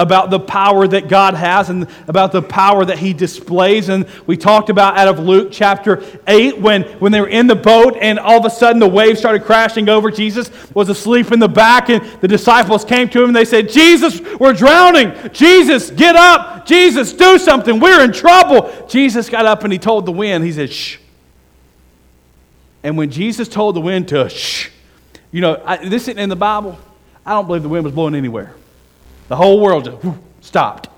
about the power that God has and about the power that He displays. And we talked about out of Luke chapter 8 when, when they were in the boat and all of a sudden the waves started crashing over. Jesus was asleep in the back and the disciples came to him and they said, Jesus, we're drowning. Jesus, get up. Jesus, do something. We're in trouble. Jesus got up and he told the wind, He said, shh. And when Jesus told the wind to shh, you know, I, this isn't in the Bible. I don't believe the wind was blowing anywhere. The whole world just stopped.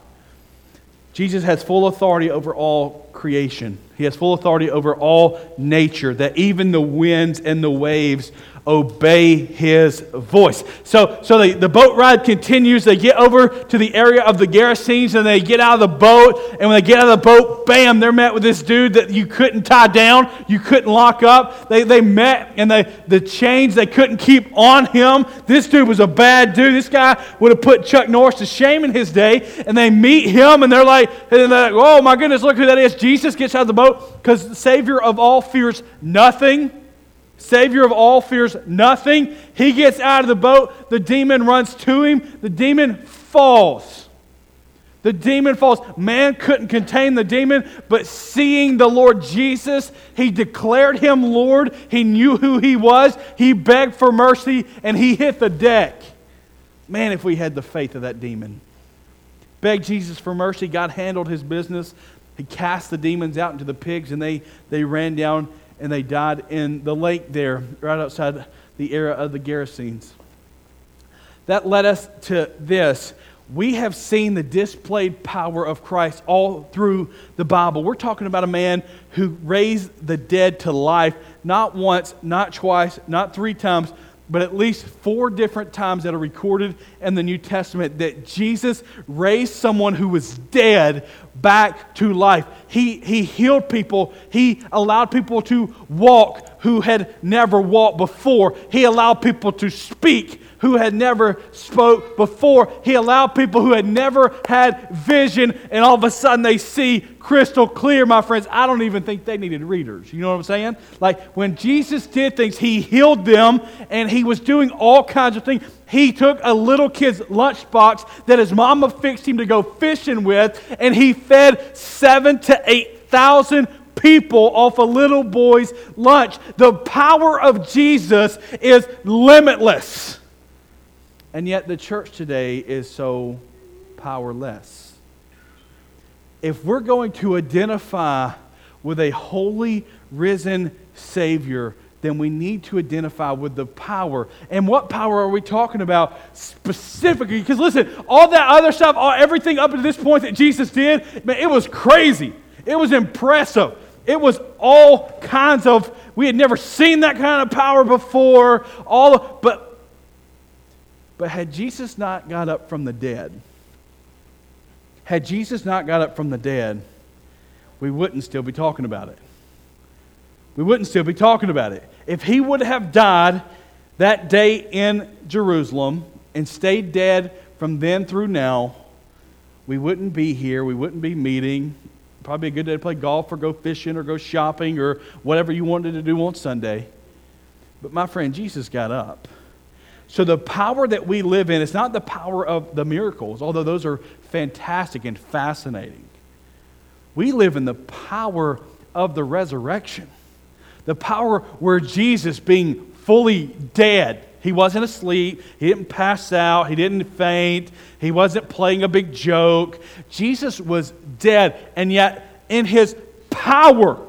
Jesus has full authority over all creation. He has full authority over all nature, that even the winds and the waves obey his voice. So, so the, the boat ride continues. They get over to the area of the Gerasenes and they get out of the boat. And when they get out of the boat, bam, they're met with this dude that you couldn't tie down, you couldn't lock up. They, they met and they, the chains they couldn't keep on him. This dude was a bad dude. This guy would have put Chuck Norris to shame in his day. And they meet him and they're like, and they're like oh my goodness, look who that is. Jesus gets out of the boat because the Savior of all fears nothing. Savior of all fears nothing. He gets out of the boat. The demon runs to him. The demon falls. The demon falls. Man couldn't contain the demon, but seeing the Lord Jesus, he declared him Lord. He knew who he was. He begged for mercy and he hit the deck. Man, if we had the faith of that demon. Begged Jesus for mercy. God handled his business. He cast the demons out into the pigs and they, they ran down and they died in the lake there, right outside the era of the Gerasenes. That led us to this. We have seen the displayed power of Christ all through the Bible. We're talking about a man who raised the dead to life, not once, not twice, not three times, but at least four different times that are recorded in the New Testament that Jesus raised someone who was dead back to life. He, he healed people, He allowed people to walk who had never walked before, He allowed people to speak who had never spoke before. He allowed people who had never had vision, and all of a sudden they see crystal clear, my friends. I don't even think they needed readers. You know what I'm saying? Like when Jesus did things, he healed them, and he was doing all kinds of things. He took a little kid's lunchbox that his mama fixed him to go fishing with, and he fed seven to eight thousand people off a little boy's lunch. The power of Jesus is limitless. And yet the church today is so powerless. If we're going to identify with a holy, risen Savior, then we need to identify with the power. And what power are we talking about specifically? Because listen, all that other stuff, all, everything up to this point that Jesus did, man, it was crazy. It was impressive. It was all kinds of, we had never seen that kind of power before. All, but but had Jesus not got up from the dead, had Jesus not got up from the dead, we wouldn't still be talking about it. We wouldn't still be talking about it. If he would have died that day in Jerusalem and stayed dead from then through now, we wouldn't be here. We wouldn't be meeting. Probably a good day to play golf or go fishing or go shopping or whatever you wanted to do on Sunday. But my friend, Jesus got up. So the power that we live in is not the power of the miracles, although those are fantastic and fascinating. We live in the power of the resurrection. The power where Jesus, being fully dead, he wasn't asleep, he didn't pass out, he didn't faint, he wasn't playing a big joke. Jesus was dead, and yet in his power,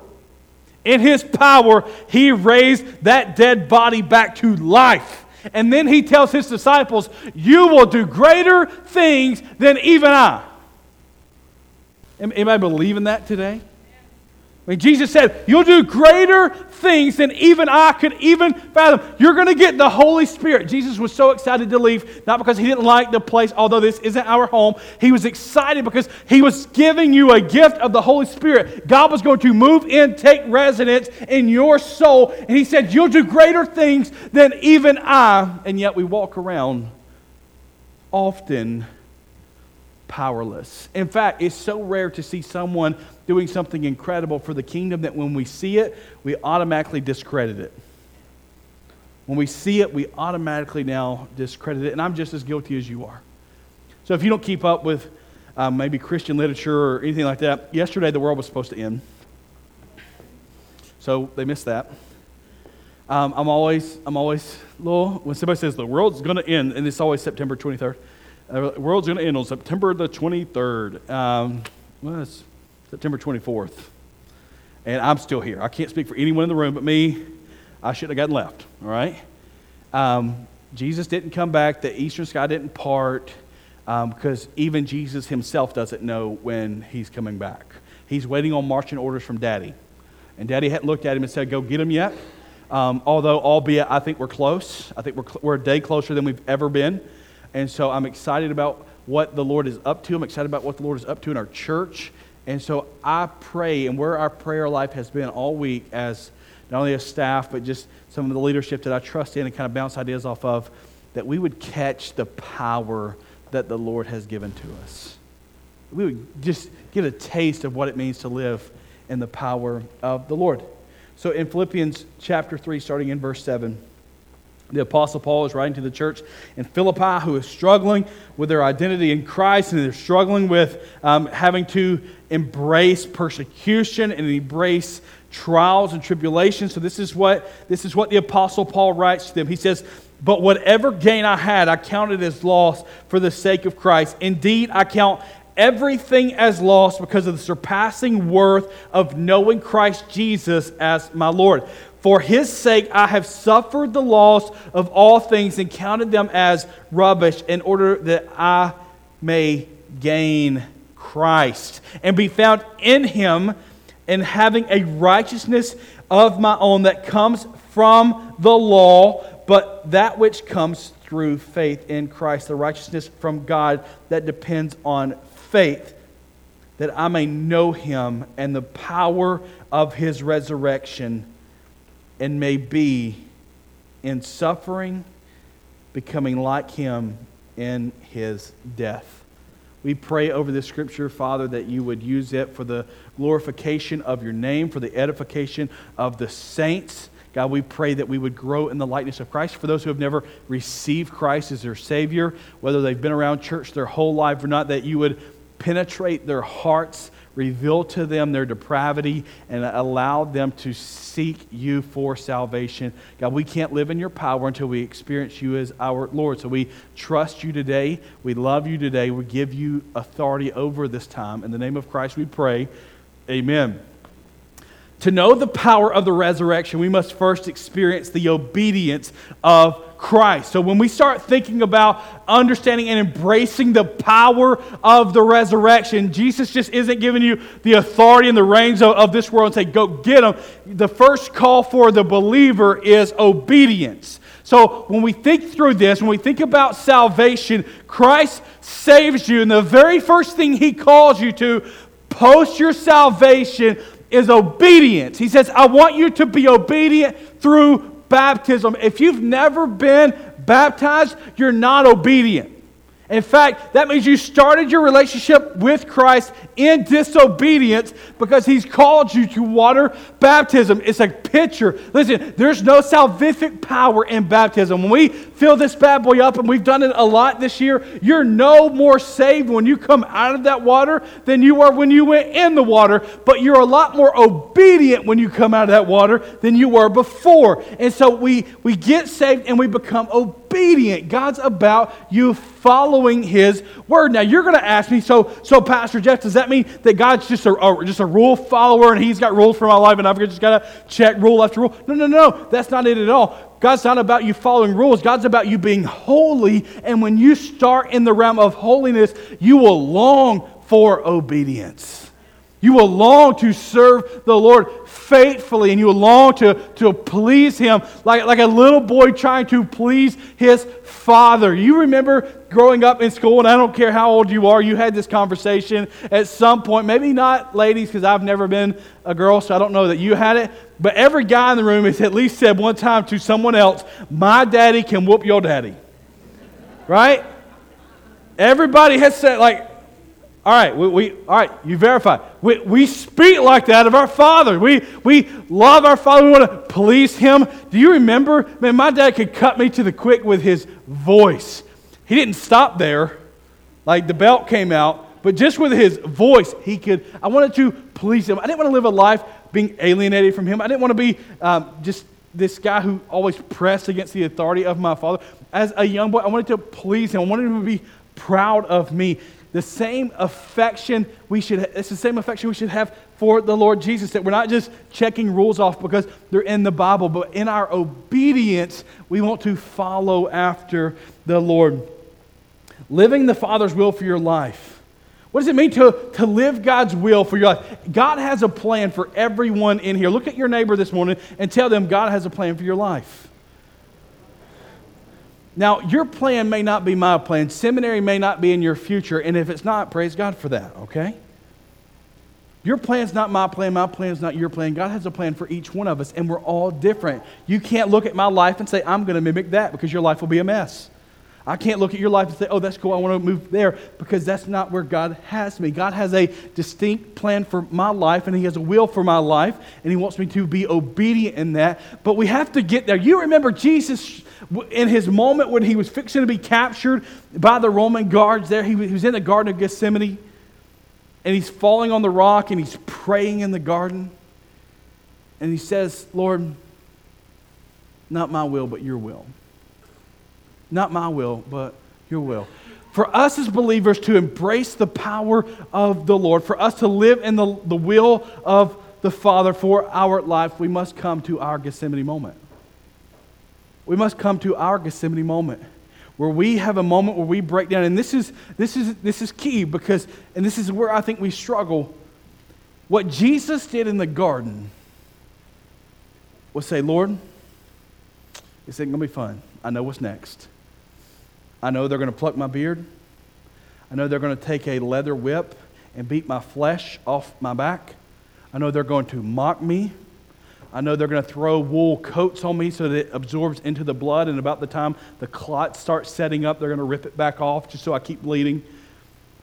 in his power, he raised that dead body back to life. And then he tells his disciples, You will do greater things than even I. Anybody believe in that today? I mean, Jesus said, You'll do greater things than even I could even fathom. You're going to get the Holy Spirit. Jesus was so excited to leave, not because he didn't like the place, although this isn't our home. He was excited because he was giving you a gift of the Holy Spirit. God was going to move in, take residence in your soul. And he said, You'll do greater things than even I. And yet we walk around often powerless. In fact, it's so rare to see someone doing something incredible for the kingdom that when we see it, we automatically discredit it. When we see it, we automatically now discredit it. And I'm just as guilty as you are. So if you don't keep up with um, maybe Christian literature or anything like that, yesterday the world was supposed to end. So they missed that. Um, I'm always, I'm always little, when somebody says the world's going to end, and it's always September 23rd. Uh, world's going to end on September the 23rd. Um, well, it's September 24th. And I'm still here. I can't speak for anyone in the room but me. I shouldn't have gotten left, all right? Um, Jesus didn't come back. The eastern sky didn't part um, because even Jesus himself doesn't know when he's coming back. He's waiting on marching orders from Daddy. And Daddy hadn't looked at him and said, Go get him yet. Um, although, albeit, I think we're close. I think we're, we're a day closer than we've ever been. And so I'm excited about what the Lord is up to. I'm excited about what the Lord is up to in our church. And so I pray, and where our prayer life has been all week as not only a staff, but just some of the leadership that I trust in and kind of bounce ideas off of, that we would catch the power that the Lord has given to us. We would just get a taste of what it means to live in the power of the Lord. So in Philippians chapter 3, starting in verse 7, the Apostle Paul is writing to the church in Philippi who is struggling with their identity in Christ and they're struggling with um, having to embrace persecution and embrace trials and tribulations. So this is what this is what the Apostle Paul writes to them. He says, But whatever gain I had, I counted as loss for the sake of Christ. Indeed, I count everything as loss because of the surpassing worth of knowing Christ Jesus as my Lord. For his sake, I have suffered the loss of all things and counted them as rubbish in order that I may gain Christ and be found in him and having a righteousness of my own that comes from the law, but that which comes through faith in Christ, the righteousness from God that depends on faith, that I may know him and the power of his resurrection and may be in suffering, becoming like him in his death. We pray over this scripture, Father, that you would use it for the glorification of your name, for the edification of the saints. God, we pray that we would grow in the likeness of Christ. For those who have never received Christ as their Savior, whether they've been around church their whole life or not, that you would penetrate their hearts reveal to them their depravity, and allow them to seek you for salvation. God, we can't live in your power until we experience you as our Lord. So we trust you today. We love you today. We give you authority over this time. In the name of Christ, we pray. Amen. To know the power of the resurrection, we must first experience the obedience of Christ. So when we start thinking about understanding and embracing the power of the resurrection, Jesus just isn't giving you the authority and the reins of, of this world and say, go get them. The first call for the believer is obedience. So when we think through this, when we think about salvation, Christ saves you, and the very first thing he calls you to post your salvation is obedience. He says, I want you to be obedient through baptism. If you've never been baptized, you're not obedient. In fact, that means you started your relationship with Christ in disobedience because he's called you to water baptism. It's a picture. Listen, there's no salvific power in baptism. When we fill this bad boy up, and we've done it a lot this year, you're no more saved when you come out of that water than you were when you went in the water, but you're a lot more obedient when you come out of that water than you were before. And so we, we get saved and we become obedient. God's about you following his word. Now you're going to ask me, so, so Pastor Jeff, does that mean that God's just a, a, just a rule follower and he's got rules for my life and I've just got to check rule after rule? No, no, no. That's not it at all. God's not about you following rules. God's about you being holy. And when you start in the realm of holiness, you will long for obedience. You will long to serve the Lord faithfully and you will long to, to please Him like, like a little boy trying to please his father. You remember growing up in school, and I don't care how old you are, you had this conversation at some point. Maybe not ladies, because I've never been a girl, so I don't know that you had it. But every guy in the room has at least said one time to someone else, My daddy can whoop your daddy. Right? Everybody has said, like, all right, we, we, all right, you verify. We, we speak like that of our Father. We, we love our Father. We want to please Him. Do you remember? Man, my dad could cut me to the quick with his voice. He didn't stop there. Like the belt came out, but just with his voice, he could. I wanted to please him. I didn't want to live a life being alienated from him. I didn't want to be um, just this guy who always pressed against the authority of my father. As a young boy, I wanted to please him. I wanted him to be proud of me. The same affection we should, it's the same affection we should have for the Lord Jesus, that we're not just checking rules off because they're in the Bible, but in our obedience, we want to follow after the Lord. Living the Father's will for your life. What does it mean to, to live God's will for your life? God has a plan for everyone in here. Look at your neighbor this morning and tell them God has a plan for your life. Now, your plan may not be my plan. Seminary may not be in your future. And if it's not, praise God for that, okay? Your plan's not my plan. My plan's not your plan. God has a plan for each one of us, and we're all different. You can't look at my life and say, I'm going to mimic that because your life will be a mess. I can't look at your life and say, oh, that's cool, I want to move there, because that's not where God has me. God has a distinct plan for my life, and He has a will for my life, and He wants me to be obedient in that. But we have to get there. You remember Jesus in his moment when he was fixing to be captured by the Roman guards there, he was in the Garden of Gethsemane, and he's falling on the rock, and he's praying in the garden, and he says, Lord, not my will, but your will. Not my will, but your will. For us as believers to embrace the power of the Lord, for us to live in the, the will of the Father for our life, we must come to our Gethsemane moment. We must come to our Gethsemane moment where we have a moment where we break down. And this is, this is, this is key because, and this is where I think we struggle. What Jesus did in the garden was say, Lord, this ain't going to be fun. I know what's next. I know they're going to pluck my beard. I know they're going to take a leather whip and beat my flesh off my back. I know they're going to mock me. I know they're going to throw wool coats on me so that it absorbs into the blood, and about the time the clot starts setting up, they're going to rip it back off just so I keep bleeding.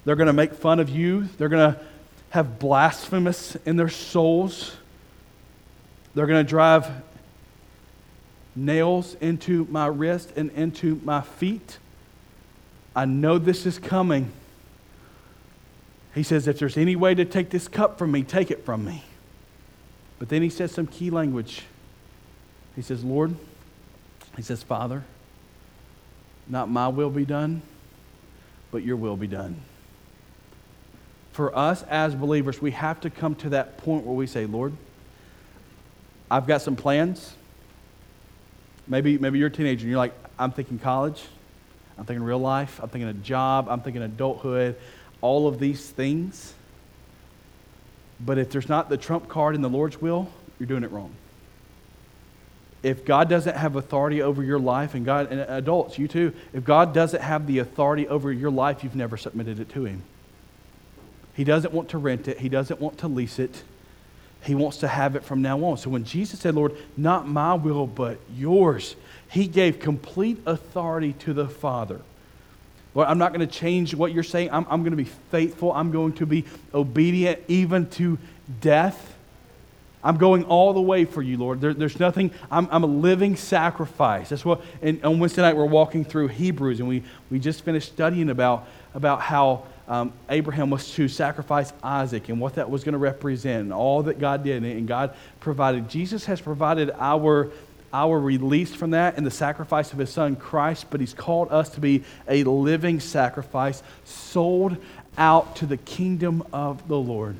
They're going to make fun of you. They're going to have blasphemous in their souls. They're going to drive nails into my wrist and into my feet. I know this is coming. He says, If there's any way to take this cup from me, take it from me. But then he says some key language. He says, Lord, he says, Father, not my will be done, but your will be done. For us as believers, we have to come to that point where we say, Lord, I've got some plans. Maybe, maybe you're a teenager and you're like, I'm thinking college. I'm thinking real life. I'm thinking a job. I'm thinking adulthood. All of these things. But if there's not the trump card in the Lord's will, you're doing it wrong. If God doesn't have authority over your life, and God, and adults, you too, if God doesn't have the authority over your life, you've never submitted it to Him. He doesn't want to rent it, He doesn't want to lease it. He wants to have it from now on. So when Jesus said, Lord, not my will, but yours, he gave complete authority to the Father. Lord, I'm not going to change what you're saying. I'm, I'm going to be faithful. I'm going to be obedient even to death. I'm going all the way for you, Lord. There, there's nothing, I'm, I'm, a living sacrifice. That's what, and on Wednesday night, we're walking through Hebrews, and we, we just finished studying about, about how um, Abraham was to sacrifice Isaac and what that was going to represent, and all that God did, and God provided. Jesus has provided our our release from that and the sacrifice of his son Christ, but he's called us to be a living sacrifice sold out to the kingdom of the Lord.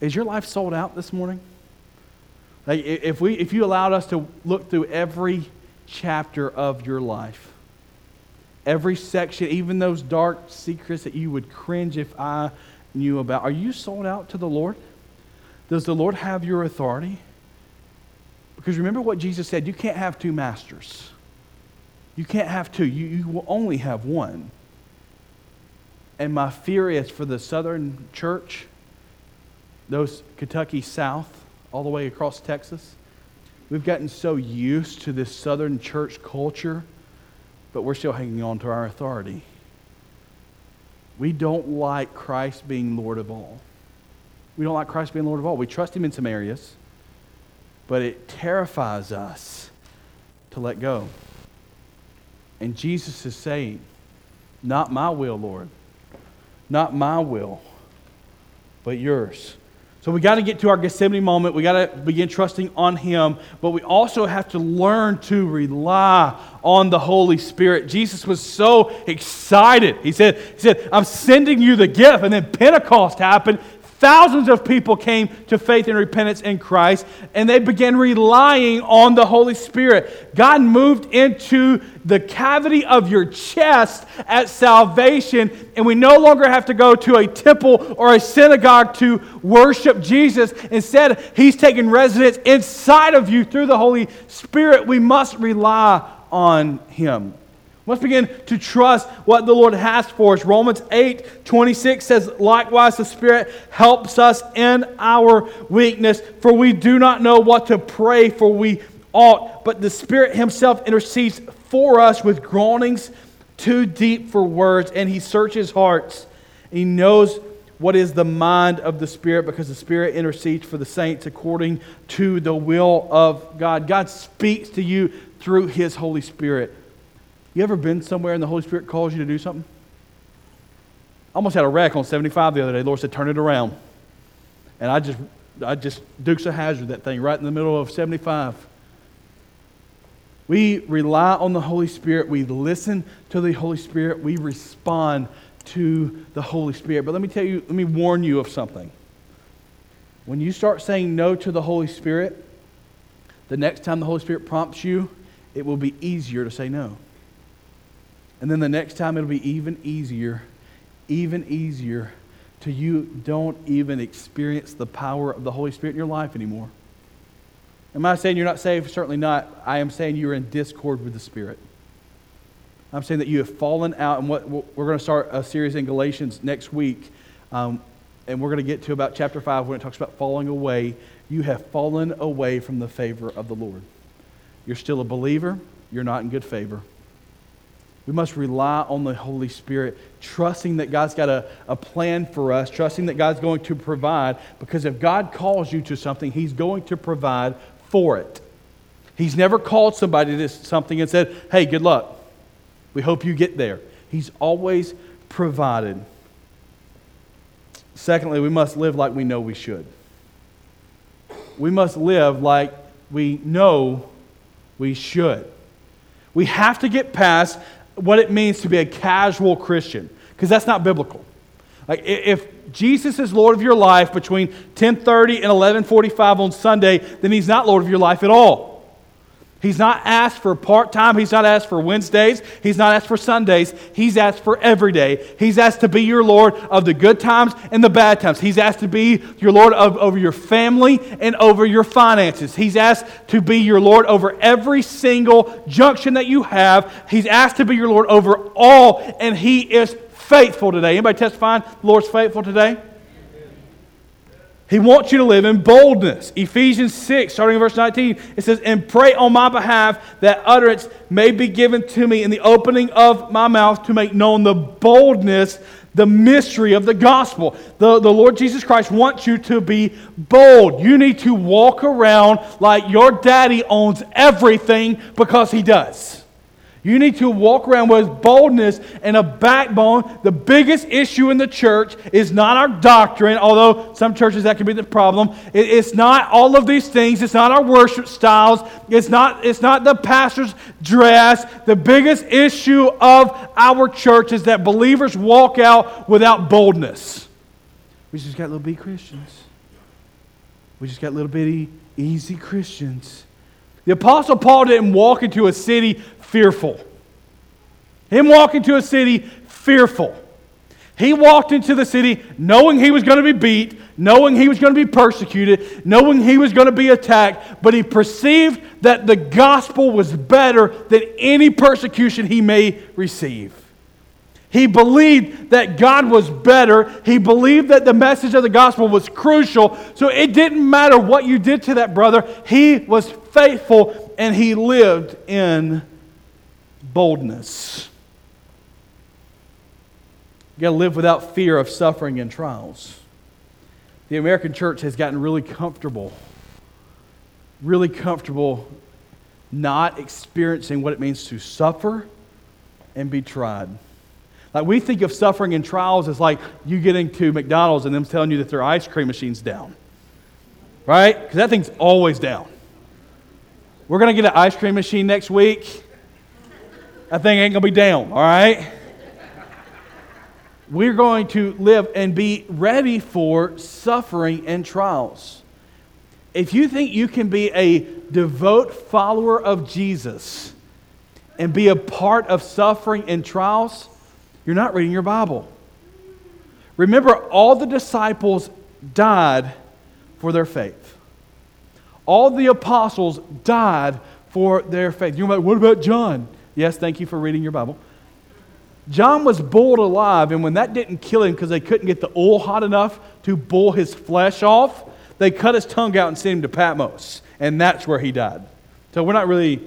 Is your life sold out this morning? Like if, we, if you allowed us to look through every chapter of your life, every section, even those dark secrets that you would cringe if I knew about, are you sold out to the Lord? Does the Lord have your authority? Because remember what Jesus said you can't have two masters. You can't have two, you, you will only have one. And my fear is for the southern church, those Kentucky South, all the way across Texas, we've gotten so used to this southern church culture, but we're still hanging on to our authority. We don't like Christ being Lord of all. We don't like Christ being Lord of all. We trust Him in some areas but it terrifies us to let go. And Jesus is saying, Not my will, Lord. Not my will, but yours. So we got to get to our Gethsemane moment. We got to begin trusting on Him, but we also have to learn to rely on the Holy Spirit. Jesus was so excited. He said, he said I'm sending you the gift. And then Pentecost happened. Thousands of people came to faith and repentance in Christ, and they began relying on the Holy Spirit. God moved into the cavity of your chest at salvation, and we no longer have to go to a temple or a synagogue to worship Jesus. Instead, He's taking residence inside of you through the Holy Spirit. We must rely on Him. We must begin to trust what the Lord has for us. Romans 8 26 says, Likewise, the Spirit helps us in our weakness, for we do not know what to pray for we ought, but the Spirit Himself intercedes for us with groanings too deep for words, and He searches hearts. He knows what is the mind of the Spirit because the Spirit intercedes for the saints according to the will of God. God speaks to you through His Holy Spirit. You ever been somewhere and the Holy Spirit calls you to do something? I almost had a wreck on 75 the other day. The Lord said, turn it around. And I just, I just Dukes of Hazzard that thing right in the middle of 75. We rely on the Holy Spirit. We listen to the Holy Spirit. We respond to the Holy Spirit. But let me tell you, let me warn you of something. When you start saying no to the Holy Spirit, the next time the Holy Spirit prompts you, it will be easier to say no. And then the next time it'll be even easier, even easier till you don't even experience the power of the Holy Spirit in your life anymore. Am I saying you're not saved? Certainly not. I am saying you're in discord with the Spirit. I'm saying that you have fallen out, and what we're going to start a series in Galatians next week, um, and we're going to get to about chapter five when it talks about falling away. You have fallen away from the favor of the Lord. You're still a believer. You're not in good favor. We must rely on the Holy Spirit, trusting that God's got a, a plan for us, trusting that God's going to provide, because if God calls you to something, He's going to provide for it. He's never called somebody to something and said, hey, good luck. We hope you get there. He's always provided. Secondly, we must live like we know we should. We must live like we know we should. We have to get past what it means to be a casual Christian, because that's not biblical. Like if Jesus is Lord of your life between 10:30 and 11:45 on Sunday, then he's not Lord of your life at all. He's not asked for part time. He's not asked for Wednesdays. He's not asked for Sundays. He's asked for every day. He's asked to be your Lord of the good times and the bad times. He's asked to be your Lord of, over your family and over your finances. He's asked to be your Lord over every single junction that you have. He's asked to be your Lord over all, and He is faithful today. Anybody testifying the Lord's faithful today? He wants you to live in boldness. Ephesians 6, starting in verse 19, it says, And pray on my behalf that utterance may be given to me in the opening of my mouth to make known the boldness, the mystery of the gospel. The, the Lord Jesus Christ wants you to be bold. You need to walk around like your daddy owns everything because he does. You need to walk around with boldness and a backbone. The biggest issue in the church is not our doctrine, although some churches that can be the problem. It's not all of these things. It's not our worship styles. It's not, it's not the pastor's dress. The biggest issue of our church is that believers walk out without boldness. We just got little bitty Christians. We just got little bitty, easy Christians. The Apostle Paul didn't walk into a city fearful. Him walking to a city fearful. He walked into the city knowing he was going to be beat, knowing he was going to be persecuted, knowing he was going to be attacked, but he perceived that the gospel was better than any persecution he may receive. He believed that God was better. He believed that the message of the gospel was crucial. So it didn't matter what you did to that brother. He was faithful and he lived in boldness. You got to live without fear of suffering and trials. The American church has gotten really comfortable, really comfortable not experiencing what it means to suffer and be tried. Like we think of suffering and trials as like you getting to McDonald's and them telling you that their ice cream machine's down. Right? Because that thing's always down. We're going to get an ice cream machine next week. That thing ain't going to be down, all right? We're going to live and be ready for suffering and trials. If you think you can be a devout follower of Jesus and be a part of suffering and trials, you're not reading your Bible. Remember, all the disciples died for their faith. All the apostles died for their faith. You're like, what about John? Yes, thank you for reading your Bible. John was boiled alive, and when that didn't kill him because they couldn't get the oil hot enough to boil his flesh off, they cut his tongue out and sent him to Patmos, and that's where he died. So we're not really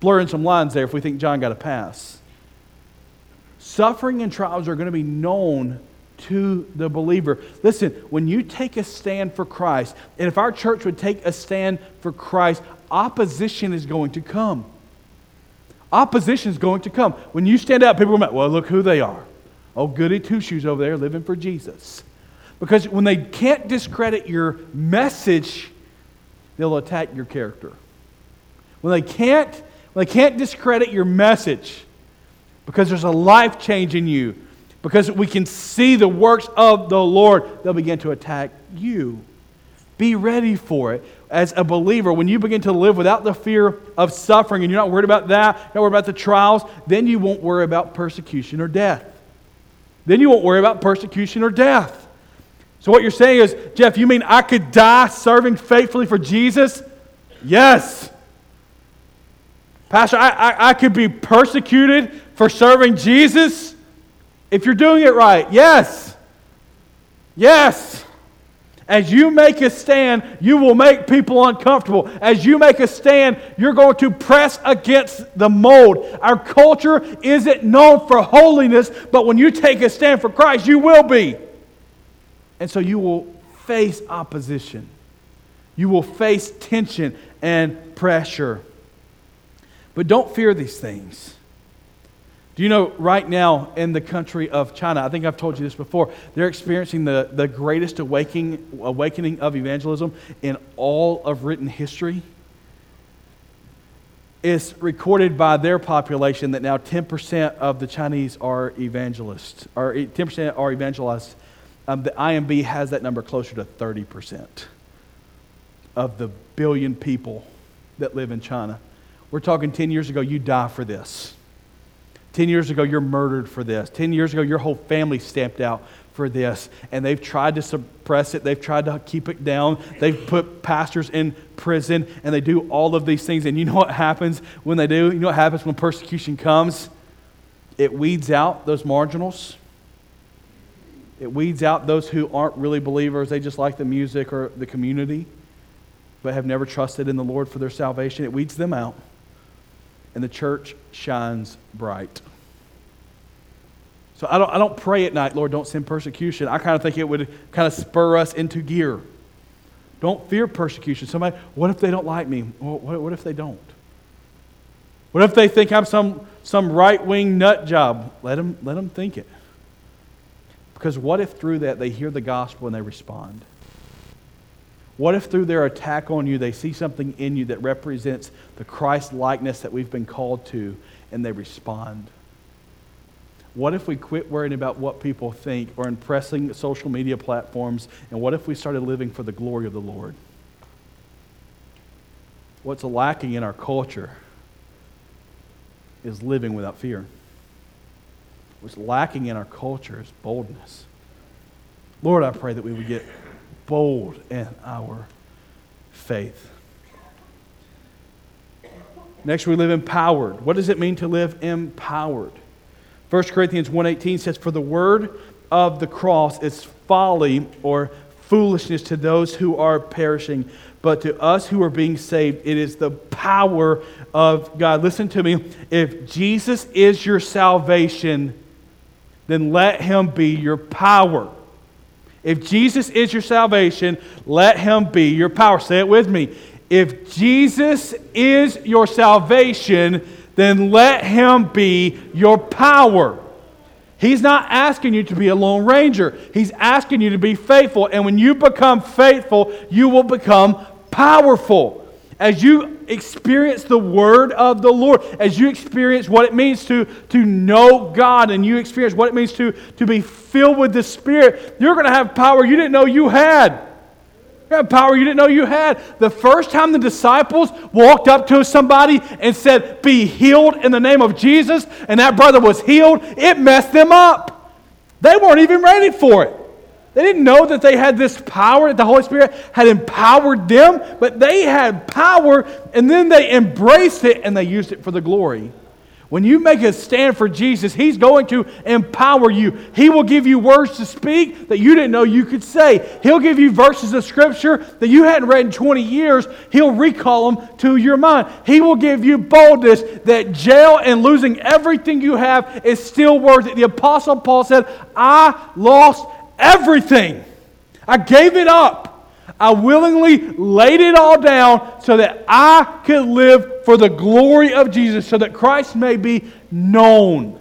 blurring some lines there if we think John got a pass. Suffering and trials are going to be known to the believer. Listen, when you take a stand for Christ, and if our church would take a stand for Christ, opposition is going to come. Opposition is going to come. When you stand up, people are like, well, look who they are. Oh, goody two shoes over there living for Jesus. Because when they can't discredit your message, they'll attack your character. When they can't, when they can't discredit your message, because there's a life change in you, because we can see the works of the Lord, they'll begin to attack you. Be ready for it as a believer. When you begin to live without the fear of suffering and you're not worried about that, not worried about the trials, then you won't worry about persecution or death. Then you won't worry about persecution or death. So, what you're saying is, Jeff, you mean I could die serving faithfully for Jesus? Yes. Pastor, I, I, I could be persecuted for serving Jesus if you're doing it right. Yes. Yes. As you make a stand, you will make people uncomfortable. As you make a stand, you're going to press against the mold. Our culture isn't known for holiness, but when you take a stand for Christ, you will be. And so you will face opposition. You will face tension and pressure. But don't fear these things. Do you know right now in the country of China, I think I've told you this before, they're experiencing the, the greatest awakening, awakening of evangelism in all of written history? It's recorded by their population that now 10% of the Chinese are evangelists, or 10% are evangelized. Um, the IMB has that number closer to 30% of the billion people that live in China. We're talking 10 years ago, you die for this. 10 years ago, you're murdered for this. 10 years ago, your whole family stamped out for this. And they've tried to suppress it, they've tried to keep it down. They've put pastors in prison, and they do all of these things. And you know what happens when they do? You know what happens when persecution comes? It weeds out those marginals. It weeds out those who aren't really believers. They just like the music or the community, but have never trusted in the Lord for their salvation. It weeds them out and the church shines bright. So I don't, I don't pray at night, Lord, don't send persecution. I kind of think it would kind of spur us into gear. Don't fear persecution. Somebody, what if they don't like me? What, what if they don't? What if they think I'm some, some right wing nut job? Let them, let them think it. Because what if through that they hear the gospel and they respond? What if through their attack on you, they see something in you that represents the Christ likeness that we've been called to and they respond? What if we quit worrying about what people think or impressing social media platforms? And what if we started living for the glory of the Lord? What's lacking in our culture is living without fear. What's lacking in our culture is boldness. Lord, I pray that we would get bold in our faith. Next, we live empowered. What does it mean to live empowered? 1 Corinthians 1.18 says, For the word of the cross is folly or foolishness to those who are perishing, but to us who are being saved, it is the power of God. Listen to me. If Jesus is your salvation, then let him be your power. If Jesus is your salvation, let him be your power. Say it with me. If Jesus is your salvation, then let him be your power. He's not asking you to be a lone ranger. He's asking you to be faithful. And when you become faithful, you will become powerful. As you experience the word of the Lord, as you experience what it means to, to know God, and you experience what it means to, to be filled with the Spirit, you're going to have power you didn't know you had. You have power you didn't know you had. The first time the disciples walked up to somebody and said, Be healed in the name of Jesus, and that brother was healed, it messed them up. They weren't even ready for it. They didn't know that they had this power, that the Holy Spirit had empowered them, but they had power, and then they embraced it and they used it for the glory. When you make a stand for Jesus, He's going to empower you. He will give you words to speak that you didn't know you could say. He'll give you verses of Scripture that you hadn't read in 20 years. He'll recall them to your mind. He will give you boldness that jail and losing everything you have is still worth it. The Apostle Paul said, I lost everything, I gave it up. I willingly laid it all down so that I could live for the glory of Jesus, so that Christ may be known.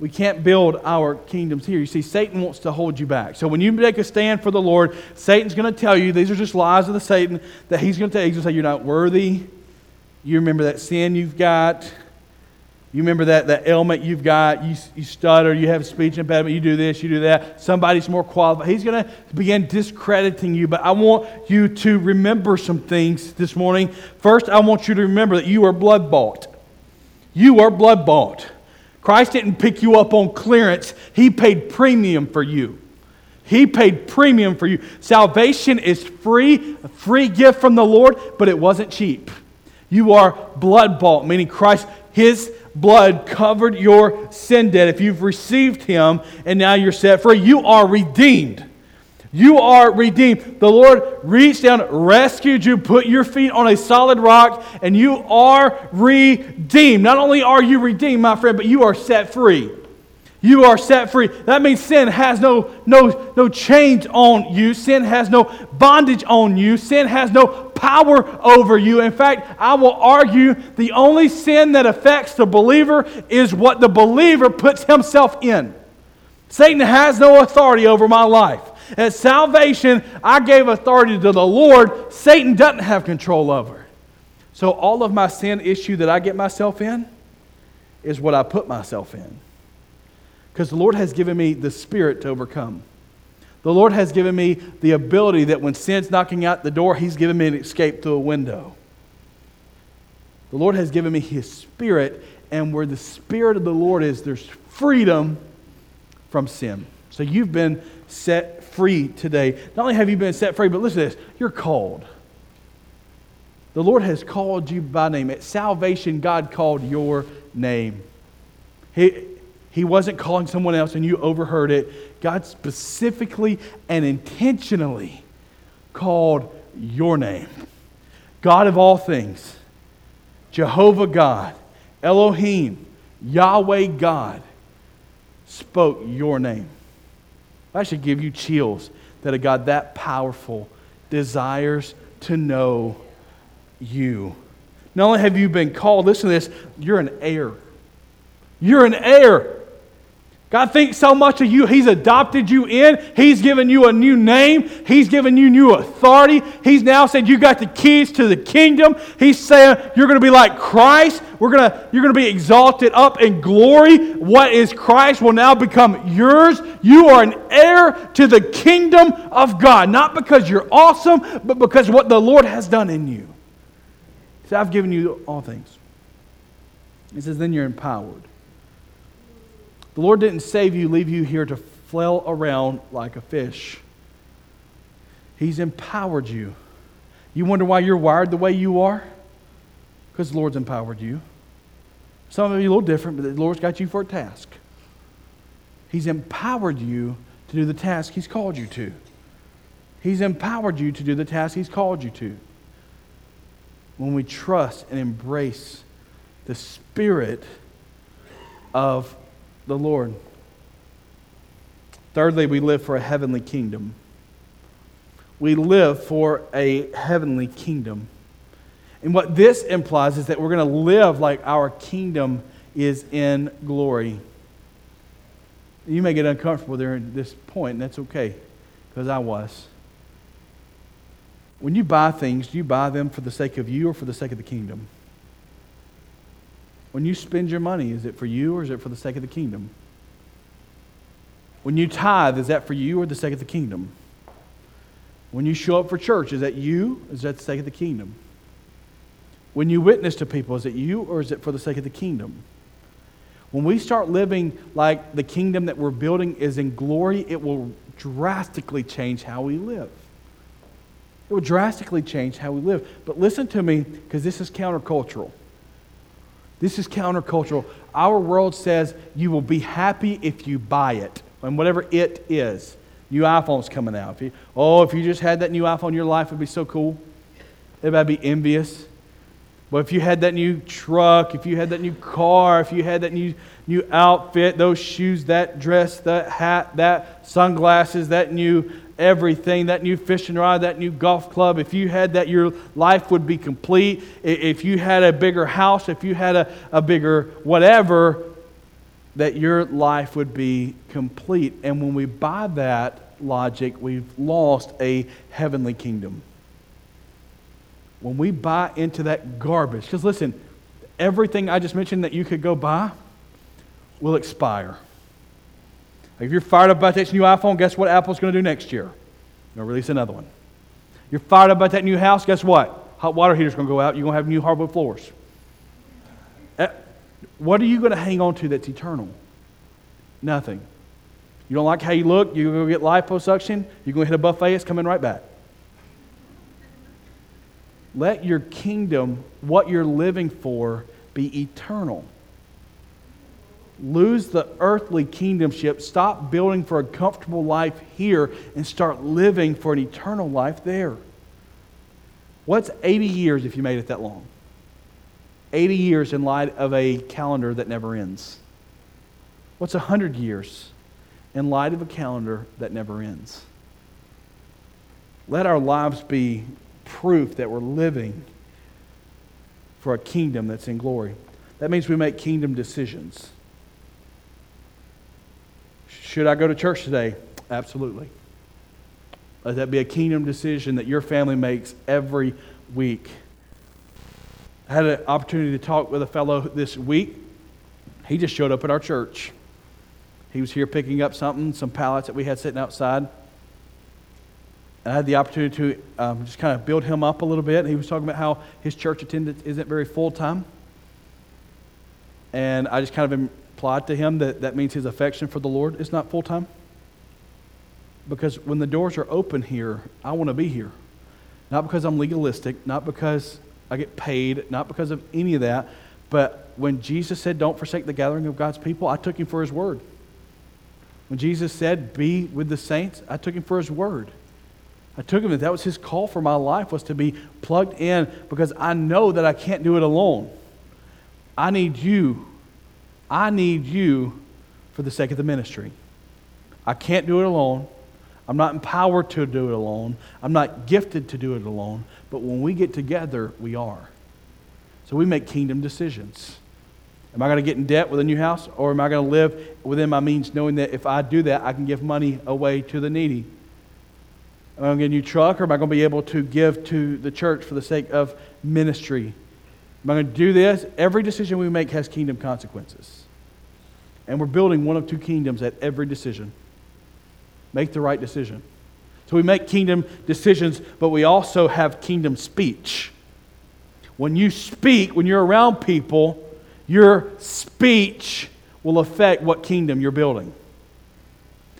We can't build our kingdoms here. You see, Satan wants to hold you back. So when you make a stand for the Lord, Satan's going to tell you, these are just lies of the Satan, that he's going to tell you, he's going to say, you're not worthy. You remember that sin you've got. You remember that, that ailment you've got, you, you stutter, you have speech impediment, you do this, you do that. Somebody's more qualified. He's going to begin discrediting you. But I want you to remember some things this morning. First, I want you to remember that you are blood bought. You are blood bought. Christ didn't pick you up on clearance, He paid premium for you. He paid premium for you. Salvation is free, a free gift from the Lord, but it wasn't cheap. You are blood bought, meaning Christ, His blood covered your sin debt, if you've received him and now you're set free, you are redeemed. You are redeemed. The Lord reached down, rescued you, put your feet on a solid rock, and you are redeemed. Not only are you redeemed, my friend, but you are set free. You are set free. That means sin has no, no, no chains on you. Sin has no bondage on you. Sin has no power over you. In fact, I will argue the only sin that affects the believer is what the believer puts himself in. Satan has no authority over my life. At salvation, I gave authority to the Lord. Satan doesn't have control over. So all of my sin issue that I get myself in is what I put myself in. Because the Lord has given me the spirit to overcome. The Lord has given me the ability that when sin's knocking out the door, He's given me an escape through a window. The Lord has given me His Spirit, and where the Spirit of the Lord is, there's freedom from sin. So you've been set free today. Not only have you been set free, but listen to this you're called. The Lord has called you by name. At salvation, God called your name. He, he wasn't calling someone else and you overheard it. God specifically and intentionally called your name. God of all things, Jehovah God, Elohim, Yahweh God, spoke your name. I should give you chills that a God that powerful desires to know you. Not only have you been called, listen to this, you're an heir. You're an heir. God thinks so much of you. He's adopted you in. He's given you a new name. He's given you new authority. He's now said you got the keys to the kingdom. He's saying you're going to be like Christ. We're going to, you're going to be exalted up in glory. What is Christ will now become yours. You are an heir to the kingdom of God, not because you're awesome, but because what the Lord has done in you. See, I've given you all things. He says, then you're empowered. The Lord didn't save you, leave you here to flail around like a fish. He's empowered you. You wonder why you're wired the way you are? Because the Lord's empowered you. Some of you a little different, but the Lord's got you for a task. He's empowered you to do the task He's called you to. He's empowered you to do the task He's called you to. When we trust and embrace the Spirit of the Lord. Thirdly, we live for a heavenly kingdom. We live for a heavenly kingdom. And what this implies is that we're going to live like our kingdom is in glory. You may get uncomfortable there at this point, and that's okay, because I was. When you buy things, do you buy them for the sake of you or for the sake of the kingdom? When you spend your money, is it for you or is it for the sake of the kingdom? When you tithe, is that for you or the sake of the kingdom? When you show up for church, is that you? Is that the sake of the kingdom? When you witness to people, is it you or is it for the sake of the kingdom? When we start living like the kingdom that we're building is in glory, it will drastically change how we live. It will drastically change how we live. But listen to me, because this is countercultural. This is countercultural. Our world says you will be happy if you buy it, and whatever it is. New iPhone's coming out. If you, oh, if you just had that new iPhone, your life would be so cool. Everybody would be envious. But if you had that new truck, if you had that new car, if you had that new, new outfit, those shoes, that dress, that hat, that sunglasses, that new everything, that new fishing rod, that new golf club, if you had that, your life would be complete. If you had a bigger house, if you had a, a bigger whatever, that your life would be complete. And when we buy that logic, we've lost a heavenly kingdom. When we buy into that garbage, because listen, everything I just mentioned that you could go buy will expire. If you're fired up about that new iPhone, guess what Apple's going to do next year? They'll release another one. You're fired up about that new house, guess what? Hot water heater's going to go out. You're going to have new hardwood floors. Eh, what are you going to hang on to that's eternal? Nothing. You don't like how you look, you're going to get liposuction, you're going to hit a buffet, it's coming right back. Let your kingdom, what you're living for, be eternal lose the earthly kingdomship, stop building for a comfortable life here, and start living for an eternal life there. What's 80 years if you made it that long? 80 years in light of a calendar that never ends. What's 100 years in light of a calendar that never ends? Let our lives be proof that we're living for a kingdom that's in glory. That means we make kingdom decisions. Should I go to church today? Absolutely. Let that be a kingdom decision that your family makes every week. I had an opportunity to talk with a fellow this week. He just showed up at our church. He was here picking up something, some pallets that we had sitting outside. And I had the opportunity to um, just kind of build him up a little bit. He was talking about how his church attendance isn't very full time. And I just kind of to him that that means his affection for the Lord is not full time? Because when the doors are open here, I want to be here. Not because I'm legalistic, not because I get paid, not because of any of that, but when Jesus said, Don't forsake the gathering of God's people, I took him for his word. When Jesus said, Be with the saints, I took him for his word. I took him that that was his call for my life was to be plugged in because I know that I can't do it alone. I need you I need you for the sake of the ministry. I can't do it alone. I'm not empowered to do it alone. I'm not gifted to do it alone. But when we get together, we are. So we make kingdom decisions. Am I going to get in debt with a new house? Or am I going to live within my means knowing that if I do that, I can give money away to the needy? Am I going to get a new truck or am I going to be able to give to the church for the sake of ministry? Am I going to do this? Every decision we make has kingdom consequences. And we're building one of two kingdoms at every decision. Make the right decision. So we make kingdom decisions, but we also have kingdom speech. When you speak, when you're around people, your speech will affect what kingdom you're building.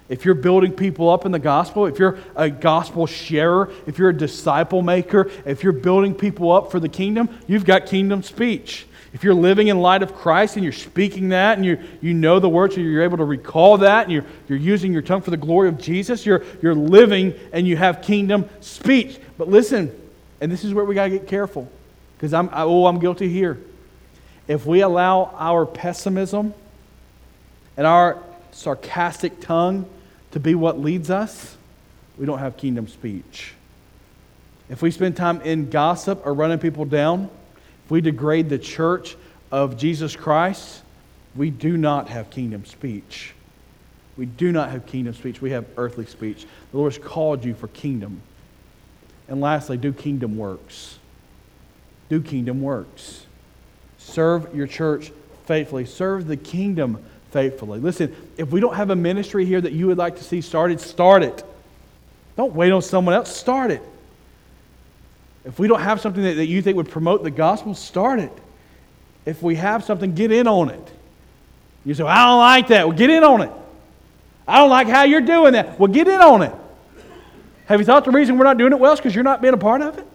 If you're building people up in the gospel, if you're a gospel sharer, if you're a disciple maker, if you're building people up for the kingdom, you've got kingdom speech. If you're living in light of Christ and you're speaking that and you you know the words, and you're able to recall that and you're, you're using your tongue for the glory of Jesus, you're, you're living and you have kingdom speech. But listen, and this is where we got to get careful because I'm, I, oh, I'm guilty here. If we allow our pessimism and our sarcastic tongue to be what leads us, we don't have kingdom speech. If we spend time in gossip or running people down, if we degrade the church of Jesus Christ, we do not have kingdom speech. We do not have kingdom speech. We have earthly speech. The Lord has called you for kingdom. And lastly, do kingdom works. Do kingdom works. Serve your church faithfully. Serve the kingdom faithfully. Listen, if we don't have a ministry here that you would like to see started, start it. Don't wait on someone else, start it. If we don't have something that, that you think would promote the gospel, start it. If we have something, get in on it. You say, well, I don't like that. Well, get in on it. I don't like how you're doing that. Well, get in on it. Have you thought the reason we're not doing it well is because you're not being a part of it?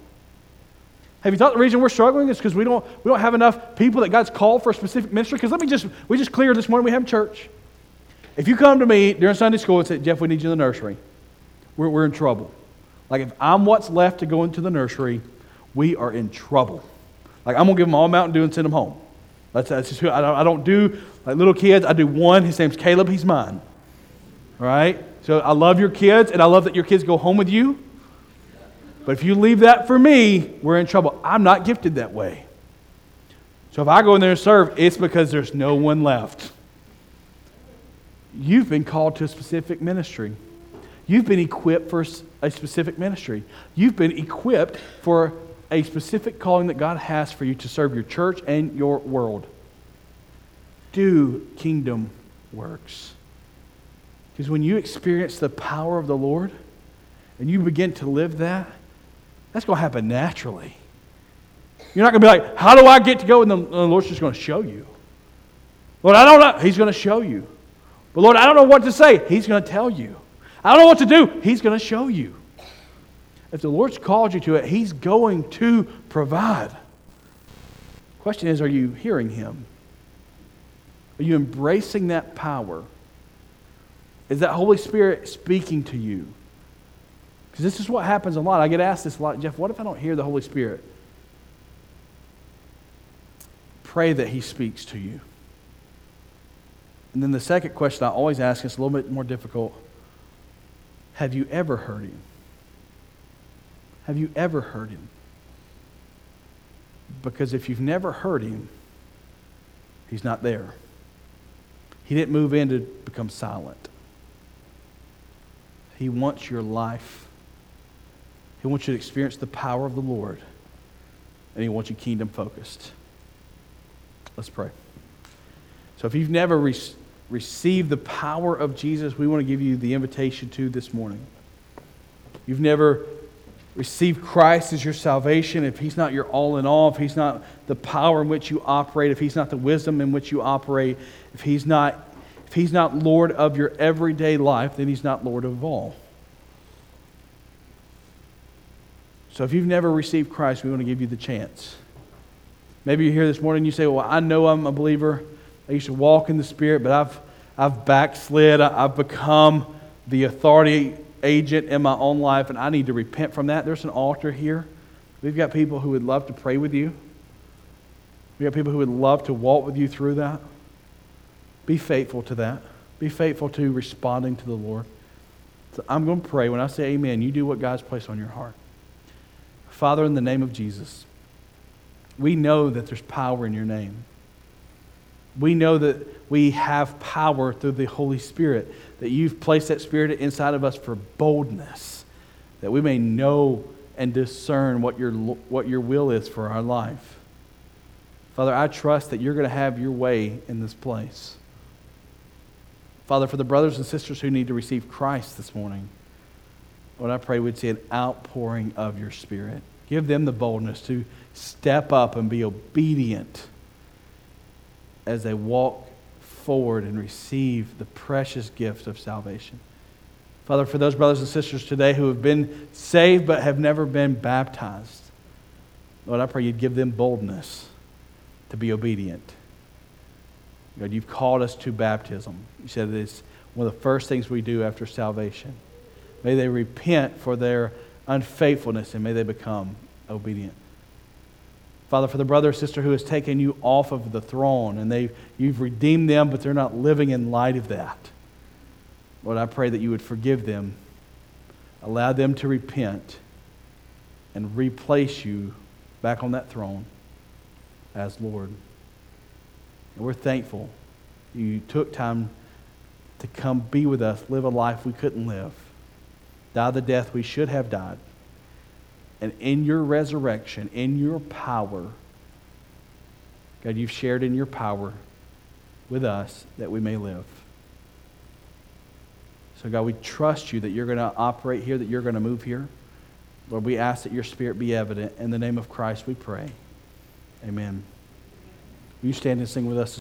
Have you thought the reason we're struggling is because we don't, we don't have enough people that God's called for a specific ministry? Because let me just, we just clear this morning, we have church. If you come to me during Sunday school and say, Jeff, we need you in the nursery, we're, we're in trouble. Like if I'm what's left to go into the nursery, we are in trouble. Like I'm going to give them all Mountain Dew and send them home. That's, that's just who, I don't, I don't do, like little kids, I do one. His name's Caleb, he's mine. Right? So I love your kids, and I love that your kids go home with you. But if you leave that for me, we're in trouble. I'm not gifted that way. So if I go in there and serve, it's because there's no one left. You've been called to a specific ministry. You've been equipped for a specific ministry. You've been equipped for a specific calling that God has for you to serve your church and your world. Do kingdom works. Because when you experience the power of the Lord and you begin to live that, that's going to happen naturally. You're not going to be like, how do I get to go? And the, the Lord's just going to show you. Lord, I don't know. He's going to show you. But Lord, I don't know what to say. He's going to tell you. I don't know what to do. He's going to show you. If the Lord's called you to it, He's going to provide. Question is, are you hearing Him? Are you embracing that power? Is that Holy Spirit speaking to you? Because this is what happens a lot. I get asked this a lot Jeff, what if I don't hear the Holy Spirit? Pray that He speaks to you. And then the second question I always ask is a little bit more difficult Have you ever heard Him? Have you ever heard Him? Because if you've never heard Him, He's not there. He didn't move in to become silent. He wants your life. He wants you to experience the power of the Lord. And He wants you kingdom focused. Let's pray. So if you've never re- received the power of Jesus, we want to give you the invitation to this morning. You've never received Christ as your salvation, if He's not your all in all, if He's not the power in which you operate, if He's not the wisdom in which you operate, if He's not, if he's not Lord of your everyday life, then He's not Lord of all. So if you've never received Christ, we want to give you the chance. Maybe you're here this morning and you say, Well, I know I'm a believer. I used to walk in the Spirit, but I've, I've backslid. I've become the authority agent in my own life, and I need to repent from that. There's an altar here. We've got people who would love to pray with you. We've got people who would love to walk with you through that. Be faithful to that. Be faithful to responding to the Lord. So I'm going to pray. When I say amen, you do what God's placed on your heart. Father, in the name of Jesus, we know that there's power in your name. We know that we have power through the Holy Spirit, that you've placed that Spirit inside of us for boldness, that we may know and discern what your, what your will is for our life. Father, I trust that you're going to have your way in this place. Father, for the brothers and sisters who need to receive Christ this morning, Lord, I pray we'd see an outpouring of your Spirit. Give them the boldness to step up and be obedient as they walk forward and receive the precious gift of salvation. Father, for those brothers and sisters today who have been saved but have never been baptized, Lord, I pray you'd give them boldness to be obedient. God, you've called us to baptism. You said it's one of the first things we do after salvation. May they repent for their unfaithfulness and may they become obedient. Father, for the brother or sister who has taken you off of the throne and they, you've redeemed them, but they're not living in light of that. Lord, I pray that you would forgive them, allow them to repent, and replace you back on that throne as Lord. And we're thankful You took time to come be with us, live a life we couldn't live, die the death we should have died. And in your resurrection, in your power, God, you've shared in your power with us that we may live. So, God, we trust you that you're going to operate here, that you're going to move here. Lord, we ask that your spirit be evident. In the name of Christ, we pray. Amen. Will you stand and sing with us?